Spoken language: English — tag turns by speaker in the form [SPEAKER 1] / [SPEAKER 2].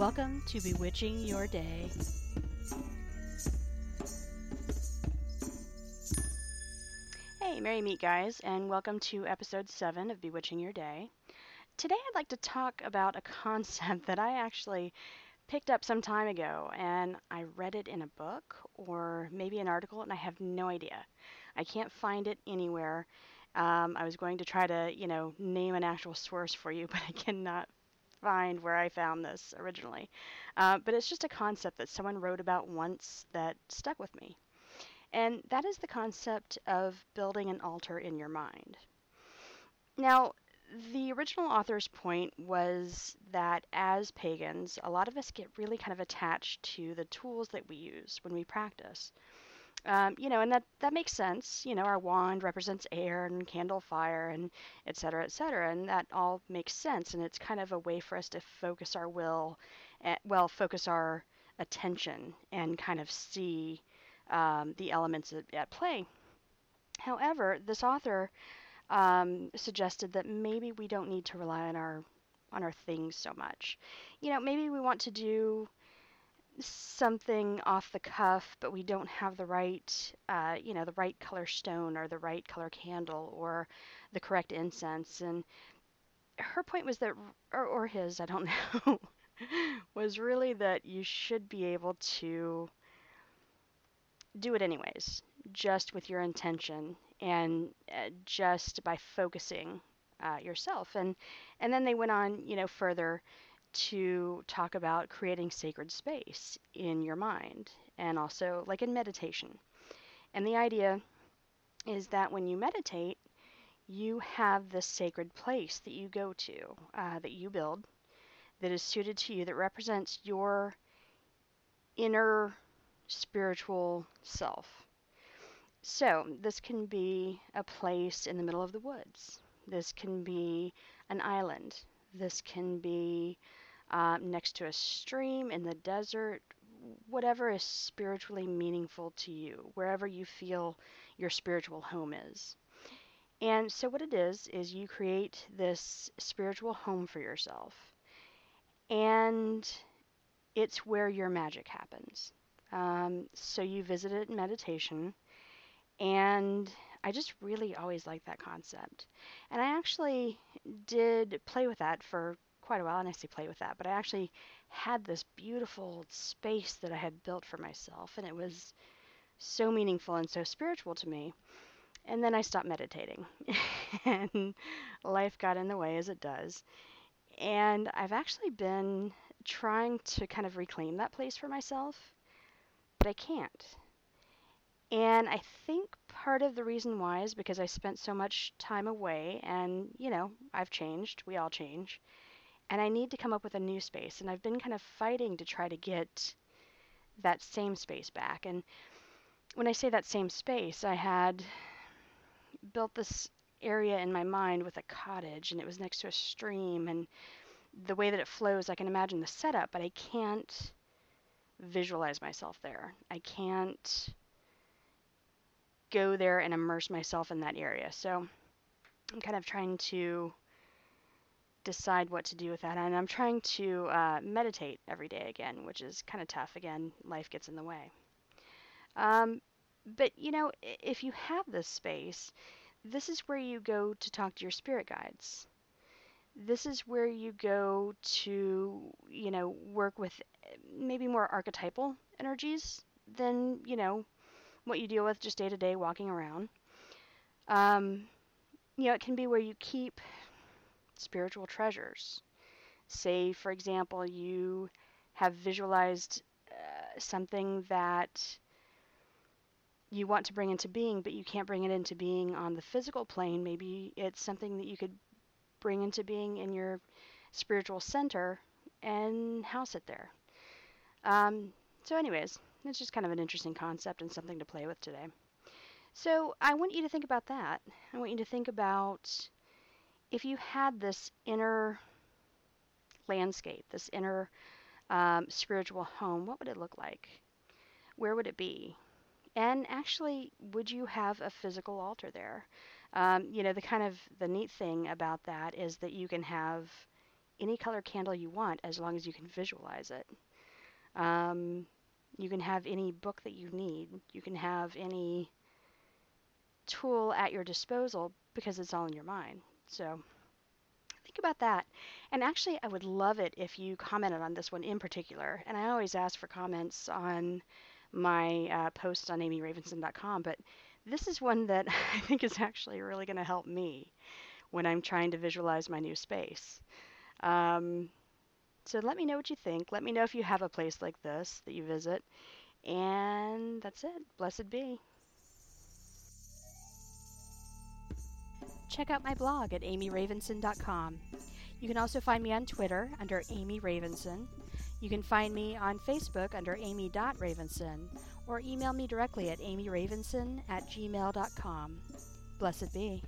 [SPEAKER 1] Welcome to Bewitching Your Day. Hey, Merry Meet Guys, and welcome to episode 7 of Bewitching Your Day. Today I'd like to talk about a concept that I actually picked up some time ago and I read it in a book or maybe an article and I have no idea. I can't find it anywhere. Um, I was going to try to, you know, name an actual source for you, but I cannot find where I found this originally. Uh, but it's just a concept that someone wrote about once that stuck with me. And that is the concept of building an altar in your mind. Now, the original author's point was that as pagans, a lot of us get really kind of attached to the tools that we use when we practice. Um, you know, and that that makes sense. You know, our wand represents air and candle fire and et cetera, et cetera, and that all makes sense. And it's kind of a way for us to focus our will, at, eh, well, focus our attention and kind of see um, the elements at, at, play. However, this author um, suggested that maybe we don't need to rely on our on our things so much. You know, maybe we want to do something off the cuff, but we don't have the right, uh, you know, the right color stone or the right color candle or the correct incense. And her point was that, or, or his, I don't know, was really that you should be able to do it anyways, just with your intention and uh, just by focusing uh, yourself. And and then they went on, you know, further to talk about creating sacred space in your mind and also like in meditation. And the idea is that when you meditate, you have this sacred place that you go to, uh, that you build, that is suited to you, that represents your inner spiritual self. So, this can be a place in the middle of the woods. This can be an island. This can be uh, next to a stream in the desert, whatever is spiritually meaningful to you, wherever you feel your spiritual home is. And so, what it is, is you create this spiritual home for yourself. And it's where your magic happens. Um, so, you visit it in meditation. And I just really always liked that concept. And I actually did play with that for quite a while, and I say play with that, but I actually had this beautiful space that I had built for myself, and it was so meaningful and so spiritual to me. And then I stopped meditating, and life got in the way as it does. And I've actually been trying to kind of reclaim that place for myself, but I can't. And I think part of the reason why is because I spent so much time away, and, you know, I've changed. We all change. And I need to come up with a new space. And I've been kind of fighting to try to get that same space back. And when I say that same space, I had built this area in my mind with a cottage, and it was next to a stream. And the way that it flows, I can imagine the setup, but I can't visualize myself there. I can't go there and immerse myself in that area. So I'm kind of trying to decide what to do with that. And I'm trying to uh, meditate every day again, which is kind of tough. Again, life gets in the way. Um, but you know, if you have this space, this is where you go to talk to your spirit guides. This is where you go to, you know, work with maybe more archetypal energies than, you know, what you deal with just day to day walking around. Um, you know, it can be where you keep spiritual treasures. Say, for example, you have visualized uh, something that you want to bring into being, but you can't bring it into being on the physical plane. Maybe it's something that you could bring into being in your spiritual center and house it there. Um, so, anyways, it's just kind of an interesting concept and something to play with today. So, I want you to think about that. I want you to think about if you had this inner landscape, this inner um, spiritual home, what would it look like? Where would it be? And actually, would you have a physical altar there? Um, you know, the kind of the neat thing about that is that you can have any color candle you want as long as you can visualize it. Um, you can have any book that you need. You can have any tool at your disposal because it's all in your mind. So think about that. And actually, I would love it if you commented on this one in particular. And I always ask for comments on my uh, post on amyravenson.com, but this is one that I think is actually really going to help me when I'm trying to visualize my new space. Um, so let me know what you think. Let me know if you have a place like this that you visit. And that's it. Blessed be. Check out my blog at amyravenson.com. You can also find me on Twitter under Amy Ravenson. You can find me on Facebook under amy.ravenson or email me directly at amyravenson at gmail.com. Blessed be.